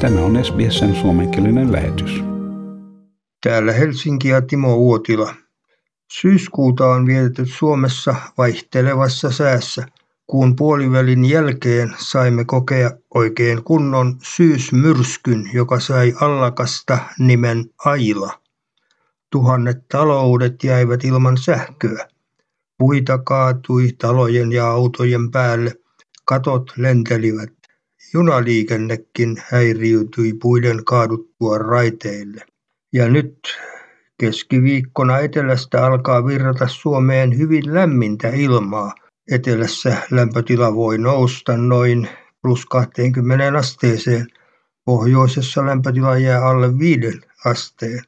Tämä on SBSn suomenkielinen lähetys. Täällä Helsinki ja Timo Uotila. Syyskuuta on vietetty Suomessa vaihtelevassa säässä. Kuun puolivälin jälkeen saimme kokea oikein kunnon syysmyrskyn, joka sai allakasta nimen Aila. Tuhannet taloudet jäivät ilman sähköä. Puita kaatui talojen ja autojen päälle, katot lentelivät. Junaliikennekin häiriintyi puiden kaaduttua raiteille. Ja nyt keskiviikkona etelästä alkaa virrata Suomeen hyvin lämmintä ilmaa. Etelässä lämpötila voi nousta noin plus 20 asteeseen. Pohjoisessa lämpötila jää alle 5 asteen.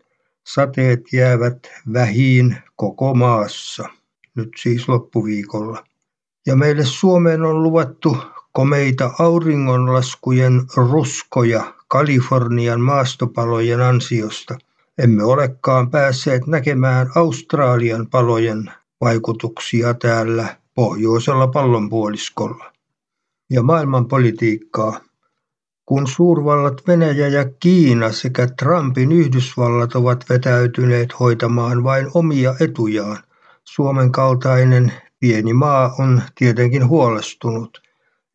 Sateet jäävät vähiin koko maassa, nyt siis loppuviikolla. Ja meille Suomeen on luvattu komeita auringonlaskujen ruskoja Kalifornian maastopalojen ansiosta. Emme olekaan päässeet näkemään Australian palojen vaikutuksia täällä pohjoisella pallonpuoliskolla. Ja maailman politiikkaa. Kun suurvallat Venäjä ja Kiina sekä Trumpin Yhdysvallat ovat vetäytyneet hoitamaan vain omia etujaan, Suomen kaltainen pieni maa on tietenkin huolestunut.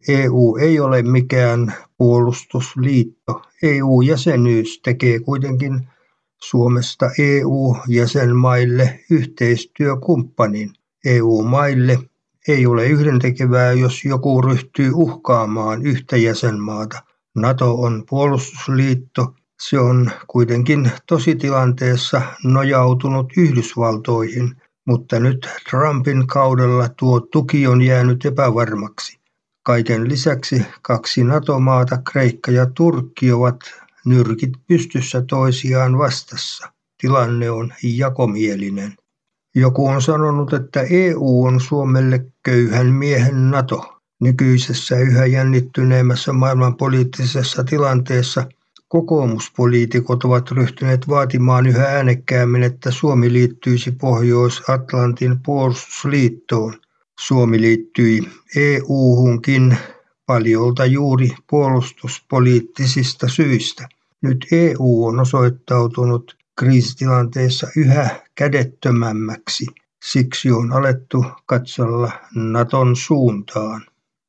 EU ei ole mikään puolustusliitto. EU-jäsenyys tekee kuitenkin Suomesta EU-jäsenmaille yhteistyökumppanin. EU-maille ei ole yhdentekevää, jos joku ryhtyy uhkaamaan yhtä jäsenmaata. Nato on puolustusliitto, se on kuitenkin tositilanteessa nojautunut Yhdysvaltoihin, mutta nyt Trumpin kaudella tuo tuki on jäänyt epävarmaksi. Kaiken lisäksi kaksi NATO-maata, Kreikka ja Turkki, ovat nyrkit pystyssä toisiaan vastassa. Tilanne on jakomielinen. Joku on sanonut, että EU on Suomelle köyhän miehen NATO. Nykyisessä yhä jännittyneemmässä maailmanpoliittisessa tilanteessa kokoomuspoliitikot ovat ryhtyneet vaatimaan yhä äänekkäämmin, että Suomi liittyisi Pohjois-Atlantin puolustusliittoon. Suomi liittyi EU-hunkin paljolta juuri puolustuspoliittisista syistä. Nyt EU on osoittautunut kriisitilanteessa yhä kädettömämmäksi. Siksi on alettu katsella Naton suuntaan.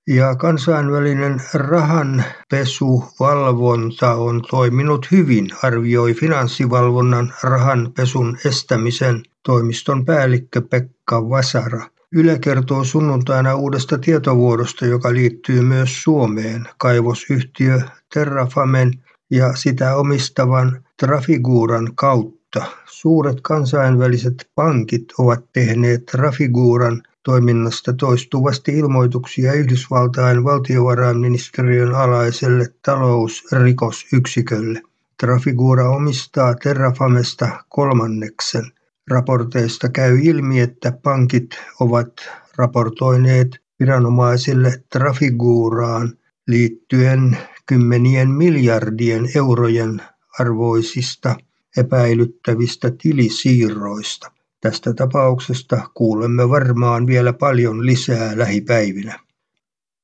Ja kansainvälinen rahanpesuvalvonta on toiminut hyvin, arvioi finanssivalvonnan rahanpesun estämisen toimiston päällikkö Pekka Vasara. Yle kertoo sunnuntaina uudesta tietovuodosta, joka liittyy myös Suomeen. Kaivosyhtiö Terrafamen ja sitä omistavan Trafiguran kautta. Suuret kansainväliset pankit ovat tehneet Trafiguran toiminnasta toistuvasti ilmoituksia Yhdysvaltain valtiovarainministeriön alaiselle talousrikosyksikölle. Trafigura omistaa Terrafamesta kolmanneksen. Raporteista käy ilmi, että pankit ovat raportoineet viranomaisille Trafiguraan liittyen kymmenien miljardien eurojen arvoisista epäilyttävistä tilisiirroista. Tästä tapauksesta kuulemme varmaan vielä paljon lisää lähipäivinä.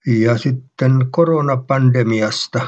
Ja sitten koronapandemiasta.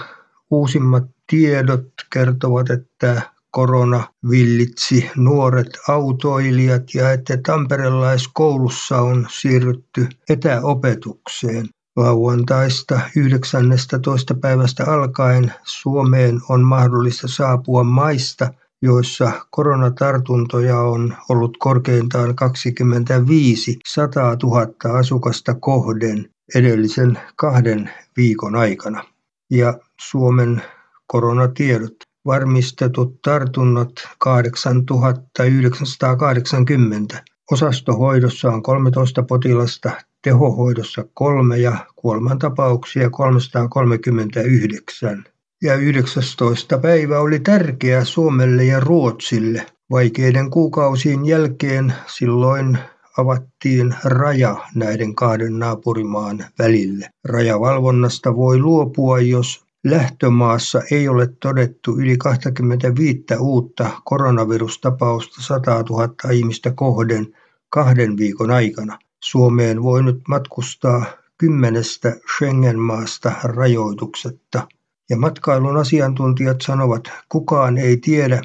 Uusimmat tiedot kertovat, että korona villitsi nuoret autoilijat ja että tamperelaiskoulussa on siirrytty etäopetukseen. Lauantaista 19. päivästä alkaen Suomeen on mahdollista saapua maista, joissa koronatartuntoja on ollut korkeintaan 25 100 000 asukasta kohden edellisen kahden viikon aikana. Ja Suomen koronatiedot. Varmistetut tartunnat 8980. Osastohoidossa on 13 potilasta, tehohoidossa kolme ja kuolemantapauksia 339. Ja 19. päivä oli tärkeä Suomelle ja Ruotsille. Vaikeiden kuukausien jälkeen silloin avattiin raja näiden kahden naapurimaan välille. Rajavalvonnasta voi luopua, jos lähtömaassa ei ole todettu yli 25 uutta koronavirustapausta 100 000 ihmistä kohden kahden viikon aikana. Suomeen voi nyt matkustaa kymmenestä Schengen-maasta rajoituksetta. Ja matkailun asiantuntijat sanovat, kukaan ei tiedä,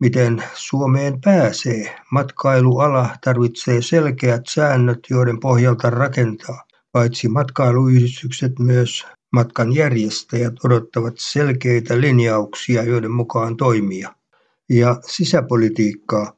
miten Suomeen pääsee. Matkailuala tarvitsee selkeät säännöt, joiden pohjalta rakentaa. Paitsi matkailuyhdistykset myös matkan järjestäjät odottavat selkeitä linjauksia, joiden mukaan toimia. Ja sisäpolitiikkaa.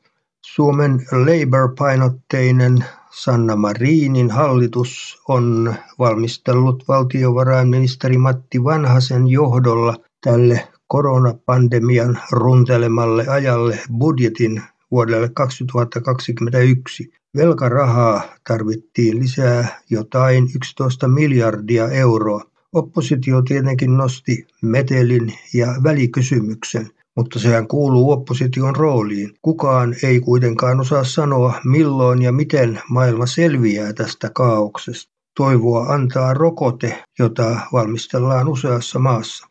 Suomen Labour-painotteinen Sanna Marinin hallitus on valmistellut valtiovarainministeri Matti Vanhasen johdolla tälle koronapandemian runtelemalle ajalle budjetin vuodelle 2021. Velkarahaa tarvittiin lisää jotain 11 miljardia euroa. Oppositio tietenkin nosti metelin ja välikysymyksen, mutta sehän kuuluu opposition rooliin. Kukaan ei kuitenkaan osaa sanoa, milloin ja miten maailma selviää tästä kaauksesta. Toivoa antaa rokote, jota valmistellaan useassa maassa.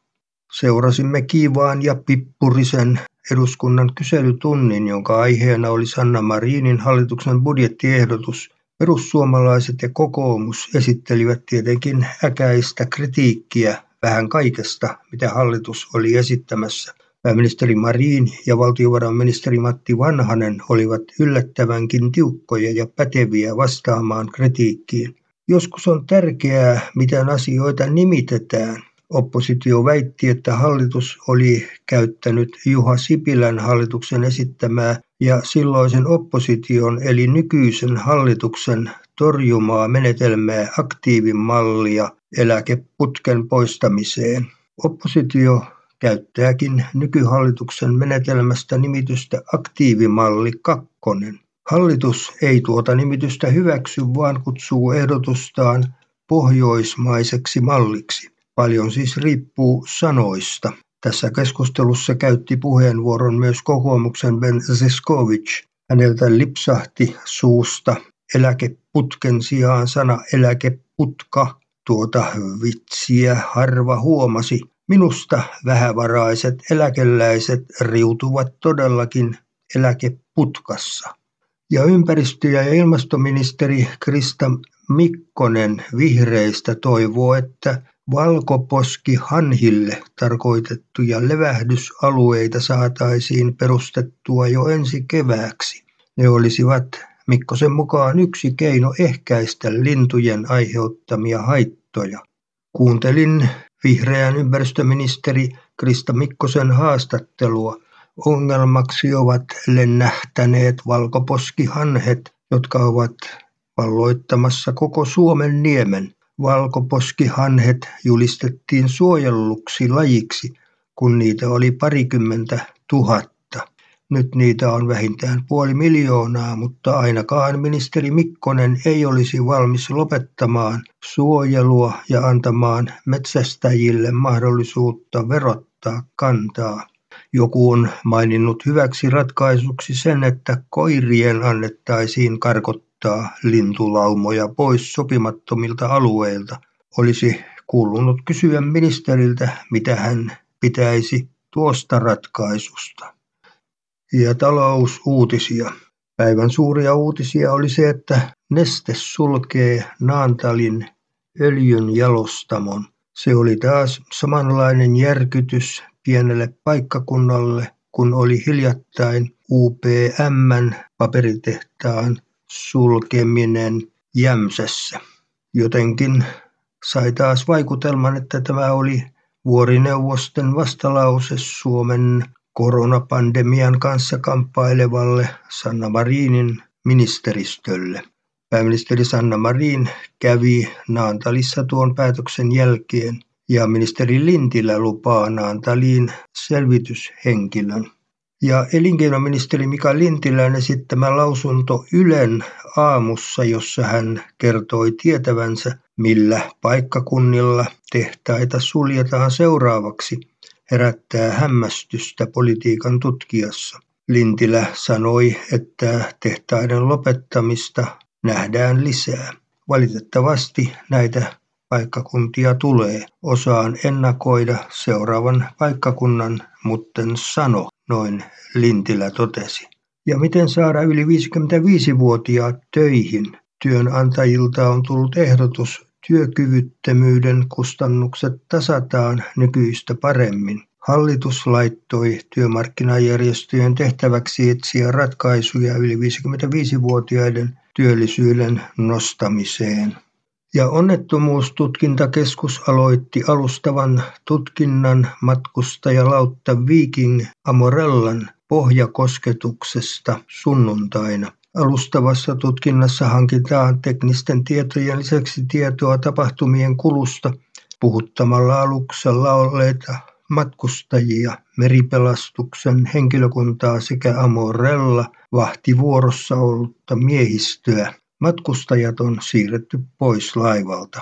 Seurasimme kiivaan ja pippurisen eduskunnan kyselytunnin, jonka aiheena oli Sanna Marinin hallituksen budjettiehdotus. Perussuomalaiset ja kokoomus esittelivät tietenkin äkäistä kritiikkiä vähän kaikesta, mitä hallitus oli esittämässä. Pääministeri Marin ja valtiovarainministeri Matti Vanhanen olivat yllättävänkin tiukkoja ja päteviä vastaamaan kritiikkiin. Joskus on tärkeää, miten asioita nimitetään. Oppositio väitti, että hallitus oli käyttänyt Juha Sipilän hallituksen esittämää ja silloisen opposition eli nykyisen hallituksen torjumaa menetelmää aktiivimallia eläkeputken poistamiseen. Oppositio käyttääkin nykyhallituksen menetelmästä nimitystä aktiivimalli kakkonen. Hallitus ei tuota nimitystä hyväksy, vaan kutsuu ehdotustaan pohjoismaiseksi malliksi. Paljon siis riippuu sanoista. Tässä keskustelussa käytti puheenvuoron myös kokoomuksen Ben Zeskovic. Häneltä lipsahti suusta eläkeputken sijaan sana eläkeputka. Tuota vitsiä harva huomasi. Minusta vähävaraiset eläkeläiset riutuvat todellakin eläkeputkassa. Ja ympäristö- ja ilmastoministeri Krista Mikkonen vihreistä toivoo, että valkoposkihanhille tarkoitettuja levähdysalueita saataisiin perustettua jo ensi kevääksi. Ne olisivat Mikkosen mukaan yksi keino ehkäistä lintujen aiheuttamia haittoja. Kuuntelin vihreän ympäristöministeri Krista Mikkosen haastattelua. Ongelmaksi ovat lennähtäneet valkoposkihanhet, jotka ovat valloittamassa koko Suomen niemen. Valkoposkihanhet julistettiin suojelluksi lajiksi, kun niitä oli parikymmentä tuhatta. Nyt niitä on vähintään puoli miljoonaa, mutta ainakaan ministeri Mikkonen ei olisi valmis lopettamaan suojelua ja antamaan metsästäjille mahdollisuutta verottaa kantaa. Joku on maininnut hyväksi ratkaisuksi sen, että koirien annettaisiin karkottaa lintulaumoja pois sopimattomilta alueilta. Olisi kuulunut kysyä ministeriltä, mitä hän pitäisi tuosta ratkaisusta. Ja talousuutisia. Päivän suuria uutisia oli se, että Neste sulkee Naantalin öljyn jalostamon. Se oli taas samanlainen järkytys pienelle paikkakunnalle, kun oli hiljattain UPMn paperitehtaan sulkeminen Jämsässä. Jotenkin sai taas vaikutelman, että tämä oli vuorineuvosten vastalause Suomen koronapandemian kanssa kamppailevalle Sanna Marinin ministeristölle. Pääministeri Sanna Marin kävi Naantalissa tuon päätöksen jälkeen ja ministeri Lintilä lupaa Naantaliin selvityshenkilön. Ja elinkeinoministeri Mika Lintilän esittämä lausunto Ylen aamussa, jossa hän kertoi tietävänsä, millä paikkakunnilla tehtaita suljetaan seuraavaksi, herättää hämmästystä politiikan tutkijassa. Lintilä sanoi, että tehtaiden lopettamista nähdään lisää. Valitettavasti näitä paikkakuntia tulee. Osaan ennakoida seuraavan paikkakunnan, mutten sano, noin Lintilä totesi. Ja miten saada yli 55-vuotiaat töihin? Työnantajilta on tullut ehdotus työkyvyttömyyden kustannukset tasataan nykyistä paremmin. Hallitus laittoi työmarkkinajärjestöjen tehtäväksi etsiä ratkaisuja yli 55-vuotiaiden työllisyyden nostamiseen. Ja onnettomuustutkintakeskus aloitti alustavan tutkinnan matkustajalautta Viking Amorellan pohjakosketuksesta sunnuntaina. Alustavassa tutkinnassa hankitaan teknisten tietojen lisäksi tietoa tapahtumien kulusta puhuttamalla aluksella olleita matkustajia, meripelastuksen henkilökuntaa sekä Amorella vahtivuorossa ollutta miehistöä. Matkustajat on siirretty pois laivalta.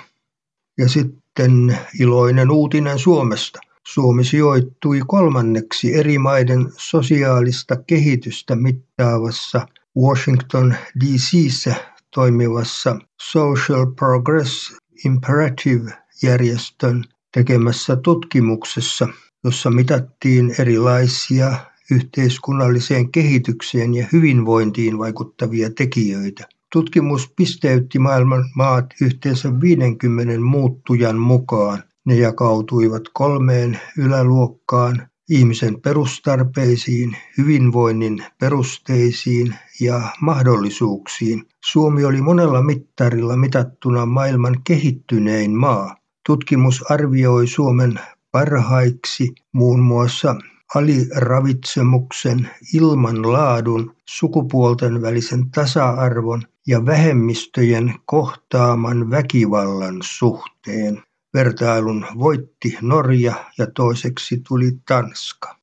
Ja sitten iloinen uutinen Suomesta. Suomi sijoittui kolmanneksi eri maiden sosiaalista kehitystä mittaavassa Washington DC:ssä toimivassa Social Progress Imperative-järjestön tekemässä tutkimuksessa, jossa mitattiin erilaisia yhteiskunnalliseen kehitykseen ja hyvinvointiin vaikuttavia tekijöitä. Tutkimus pisteytti maailman maat yhteensä 50 muuttujan mukaan. Ne jakautuivat kolmeen yläluokkaan ihmisen perustarpeisiin, hyvinvoinnin perusteisiin ja mahdollisuuksiin. Suomi oli monella mittarilla mitattuna maailman kehittynein maa. Tutkimus arvioi Suomen parhaiksi muun muassa aliravitsemuksen, ilmanlaadun, sukupuolten välisen tasa-arvon ja vähemmistöjen kohtaaman väkivallan suhteen. Vertailun voitti Norja ja toiseksi tuli Tanska.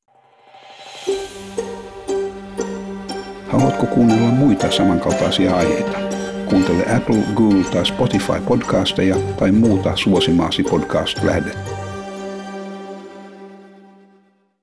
Haluatko kuunnella muita samankaltaisia aiheita? Kuuntele Apple, Google tai Spotify podcasteja tai muuta suosimaasi podcast-lähdettä.